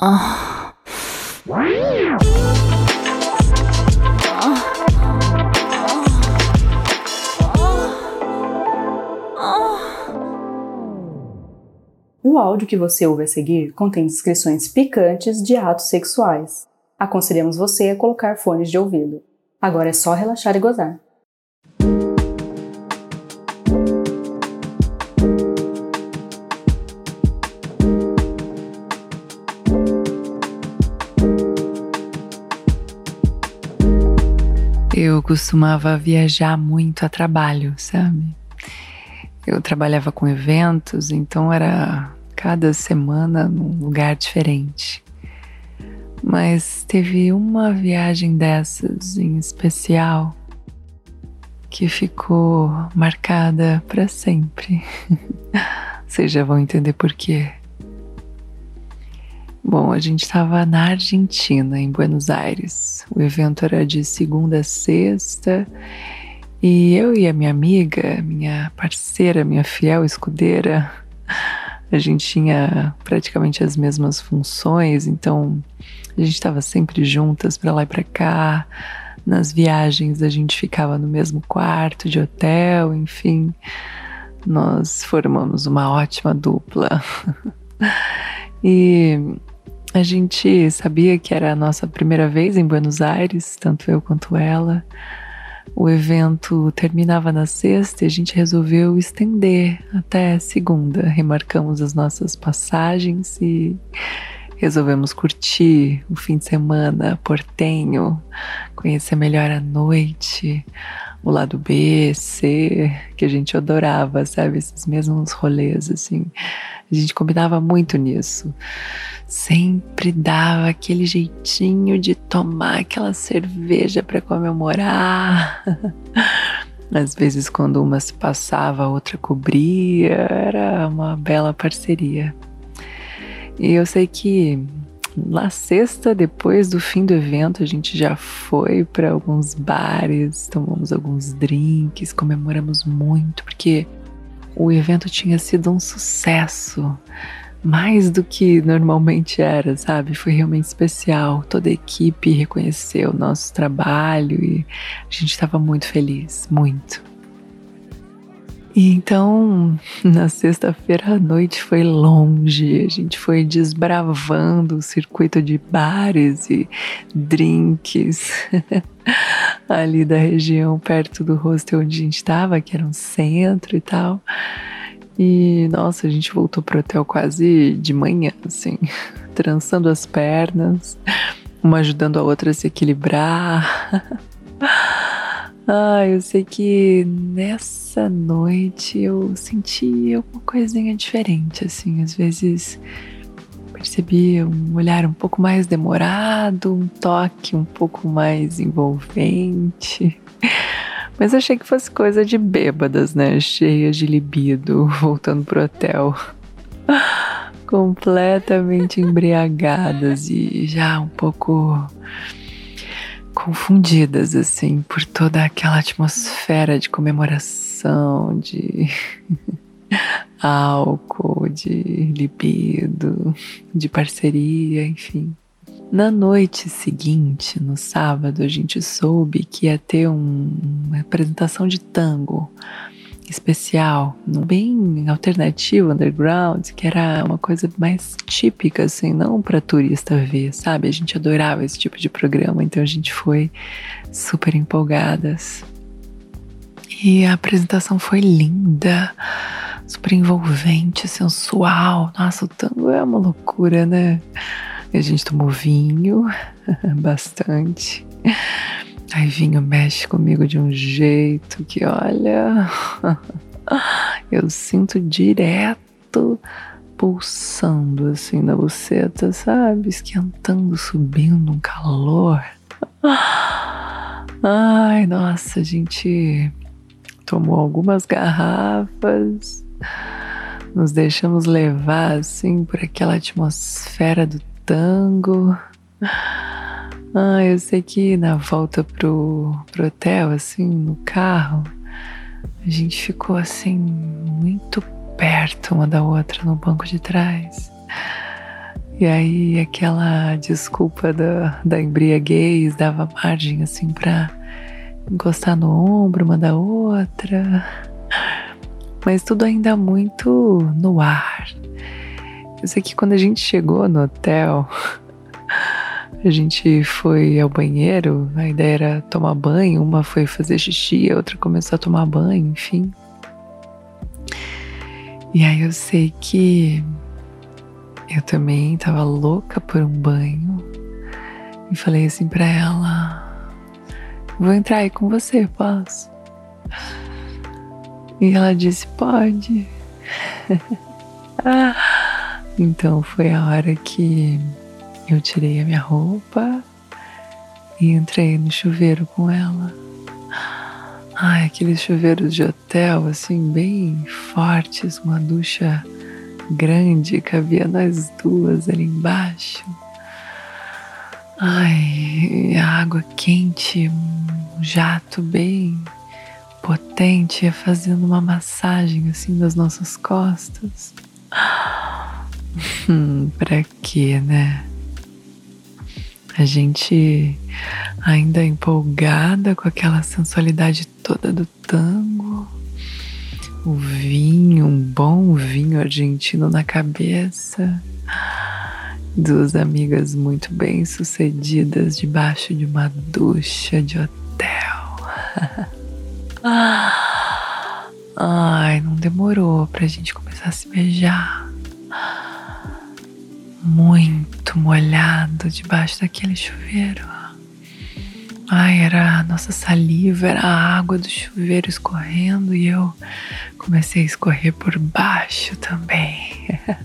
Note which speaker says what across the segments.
Speaker 1: O áudio que você ouve a seguir contém descrições picantes de atos sexuais. Aconselhamos você a colocar fones de ouvido. Agora é só relaxar e gozar.
Speaker 2: Eu costumava viajar muito a trabalho, sabe? Eu trabalhava com eventos, então era cada semana num lugar diferente. Mas teve uma viagem dessas em especial que ficou marcada para sempre. Vocês já vão entender por quê. Bom, a gente estava na Argentina, em Buenos Aires. O evento era de segunda a sexta e eu e a minha amiga, minha parceira, minha fiel escudeira, a gente tinha praticamente as mesmas funções, então a gente estava sempre juntas para lá e para cá. Nas viagens a gente ficava no mesmo quarto de hotel, enfim, nós formamos uma ótima dupla. e a gente sabia que era a nossa primeira vez em Buenos Aires, tanto eu quanto ela. O evento terminava na sexta e a gente resolveu estender até segunda. Remarcamos as nossas passagens e resolvemos curtir o fim de semana portenho, conhecer melhor a noite, o lado B, C, que a gente adorava, sabe? Esses mesmos rolês, assim. A gente combinava muito nisso sempre dava aquele jeitinho de tomar aquela cerveja para comemorar. Às vezes, quando uma se passava, a outra cobria, era uma bela parceria. E eu sei que na sexta, depois do fim do evento, a gente já foi para alguns bares, tomamos alguns drinks, comemoramos muito, porque o evento tinha sido um sucesso mais do que normalmente era, sabe? Foi realmente especial. Toda a equipe reconheceu o nosso trabalho e a gente estava muito feliz, muito. E então, na sexta-feira à noite foi longe, a gente foi desbravando o circuito de bares e drinks ali da região perto do hostel onde a gente estava, que era um centro e tal. E nossa, a gente voltou pro hotel quase de manhã, assim, trançando as pernas, uma ajudando a outra a se equilibrar. ah, eu sei que nessa noite eu senti alguma coisinha diferente, assim, às vezes percebi um olhar um pouco mais demorado, um toque um pouco mais envolvente. Mas achei que fosse coisa de bêbadas, né? Cheias de libido, voltando pro hotel. Completamente embriagadas e já um pouco confundidas, assim, por toda aquela atmosfera de comemoração, de álcool, de libido, de parceria, enfim. Na noite seguinte, no sábado, a gente soube que ia ter um, uma apresentação de tango especial, bem alternativo, underground, que era uma coisa mais típica, assim, não para turista ver, sabe? A gente adorava esse tipo de programa, então a gente foi super empolgadas. E a apresentação foi linda, super envolvente, sensual. Nossa, o tango é uma loucura, né? a gente tomou vinho, bastante. Aí vinho mexe comigo de um jeito que, olha, eu sinto direto pulsando assim na buceta, sabe? Esquentando, subindo um calor. Ai, nossa, a gente tomou algumas garrafas, nos deixamos levar assim por aquela atmosfera do tango. Ah, eu sei que na volta pro, pro hotel, assim, no carro, a gente ficou assim, muito perto uma da outra no banco de trás. E aí aquela desculpa da, da embriaguez dava margem assim pra encostar no ombro uma da outra. Mas tudo ainda muito no ar. Eu sei que quando a gente chegou no hotel, a gente foi ao banheiro, a ideia era tomar banho, uma foi fazer xixi, a outra começou a tomar banho, enfim. E aí eu sei que eu também tava louca por um banho e falei assim para ela: Vou entrar aí com você, posso? E ela disse: Pode. então foi a hora que eu tirei a minha roupa e entrei no chuveiro com ela. Ai, aqueles chuveiros de hotel, assim, bem fortes, uma ducha grande, cabia nós duas ali embaixo. Ai, água quente, um jato bem potente, fazendo uma massagem assim nas nossas costas. Hum, pra quê, né? A gente ainda empolgada com aquela sensualidade toda do tango, o vinho, um bom vinho argentino na cabeça, duas amigas muito bem sucedidas debaixo de uma ducha de hotel. Ai, não demorou pra gente começar a se beijar muito molhado debaixo daquele chuveiro. Ai, era a nossa saliva, era a água do chuveiro escorrendo e eu comecei a escorrer por baixo também.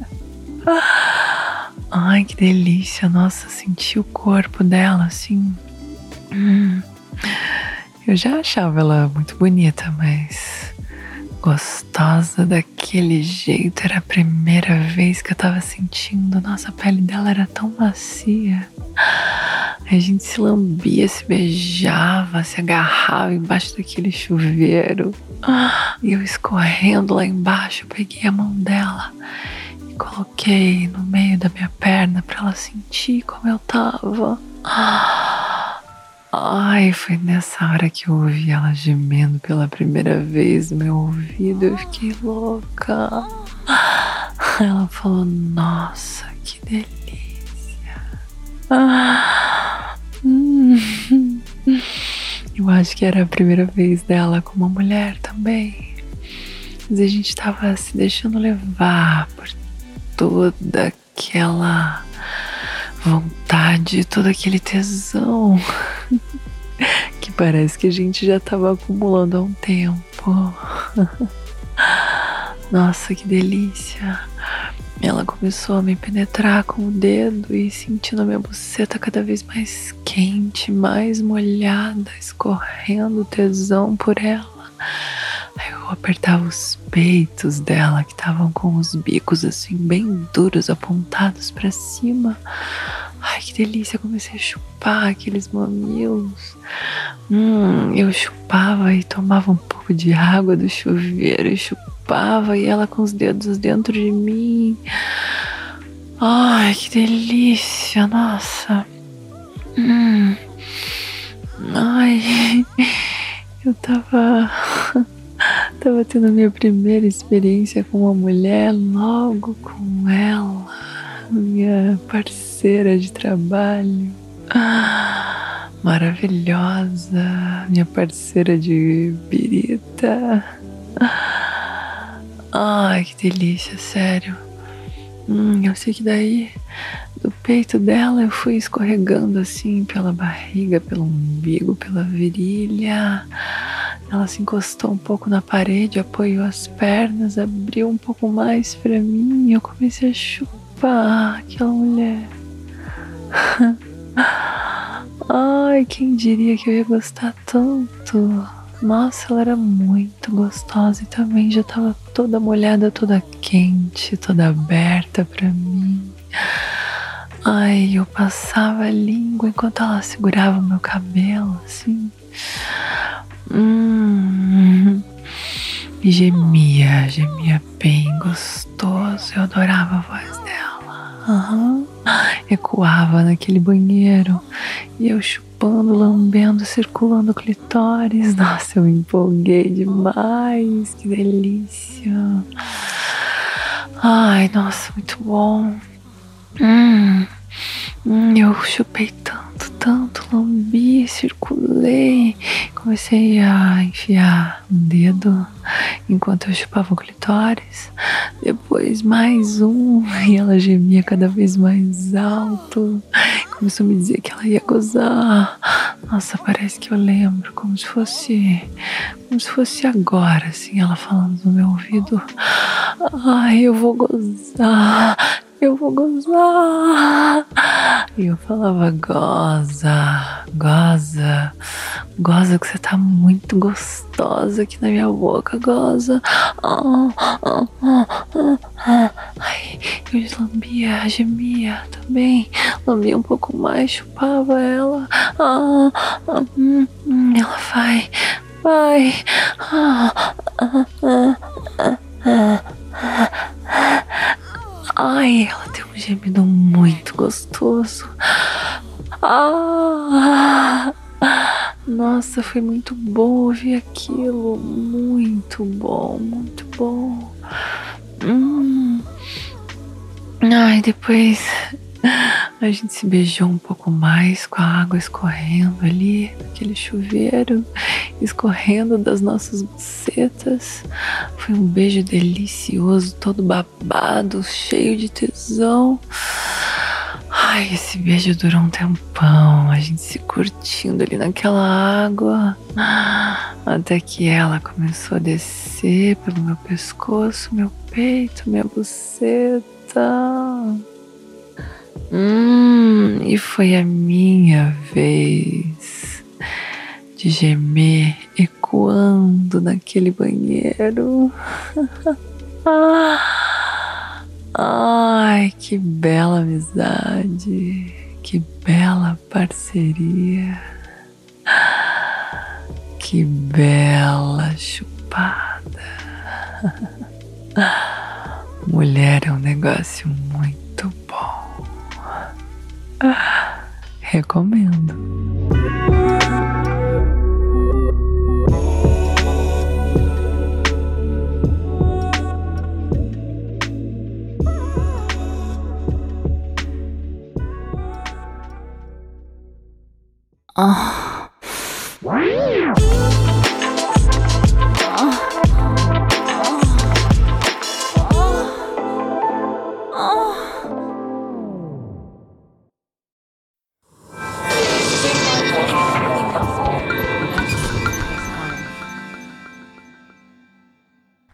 Speaker 2: Ai, que delícia! Nossa, senti o corpo dela assim. Hum. Eu já achava ela muito bonita, mas gostosa daquele jeito. Era a primeira vez que eu tava sentindo. Nossa, a pele dela era tão macia. A gente se lambia, se beijava, se agarrava embaixo daquele chuveiro. E eu escorrendo lá embaixo, peguei a mão dela e coloquei no meio da minha perna para ela sentir como eu tava. Ai, foi nessa hora que eu ouvi ela gemendo pela primeira vez no meu ouvido. Eu fiquei louca. Ela falou: Nossa, que delícia. Eu acho que era a primeira vez dela com uma mulher também. Mas a gente tava se deixando levar por toda aquela vontade, todo aquele tesão que parece que a gente já estava acumulando há um tempo. Nossa, que delícia! Ela começou a me penetrar com o dedo e sentindo a minha buceta cada vez mais quente, mais molhada, escorrendo tesão por ela. Eu apertava os peitos dela, que estavam com os bicos assim, bem duros, apontados para cima. Ai, que delícia! comecei a chupar aqueles mamilos. Hum, eu chupava e tomava um pouco de água do chuveiro e chupava e ela com os dedos dentro de mim. Ai, que delícia! Nossa! Hum. Ai, eu tava Tava tendo a minha primeira experiência com uma mulher, logo com ela, minha parceira de trabalho. Ah, maravilhosa, minha parceira de birita. Ai, que delícia, sério. Hum, eu sei que daí do peito dela eu fui escorregando assim pela barriga, pelo umbigo, pela virilha. Ela se encostou um pouco na parede, apoiou as pernas, abriu um pouco mais para mim eu comecei a chupar aquela mulher. Ai, quem diria que eu ia gostar tanto? Nossa, ela era muito gostosa e também já tava toda molhada, toda quente, toda aberta para mim. Ai, eu passava a língua enquanto ela segurava o meu cabelo, assim. Hum, e gemia, gemia bem gostoso. Eu adorava a voz dela. Uhum. Ecoava naquele banheiro e eu chupando, lambendo, circulando clitóris. Nossa, eu me empolguei demais, que delícia. Ai, nossa, muito bom. Hum, hum, eu chupei tanto, tanto, lambi, circulei. Comecei a enfiar um dedo enquanto eu chupava o clitóris. Depois mais um, e ela gemia cada vez mais alto. Começou a me dizer que ela ia gozar. Nossa, parece que eu lembro, como se fosse. Como se fosse agora, assim, ela falando no meu ouvido. Ai, eu vou gozar eu vou gozar. E eu falava, goza, goza, goza que você tá muito gostosa aqui na minha boca, goza. Ai, eu lambia, gemia também, lambia um pouco mais, chupava ela. Ela vai, vai. Ai, ela tem um gemido muito gostoso. Ah, nossa, foi muito bom ouvir aquilo. Muito bom, muito bom. Hum. Ai, depois a gente se beijou um pouco mais com a água escorrendo ali, aquele chuveiro escorrendo das nossas bucetas. Foi um beijo delicioso, todo babado, cheio de tesão. Ai, esse beijo durou um tempão, a gente se curtindo ali naquela água, até que ela começou a descer pelo meu pescoço, meu peito, minha buceta. Hum, e foi a minha vez de gemer ecoando naquele banheiro. Ai, que bela amizade, que bela parceria, que bela chupada. Mulher é um negócio muito. Recomendo.
Speaker 1: Ah.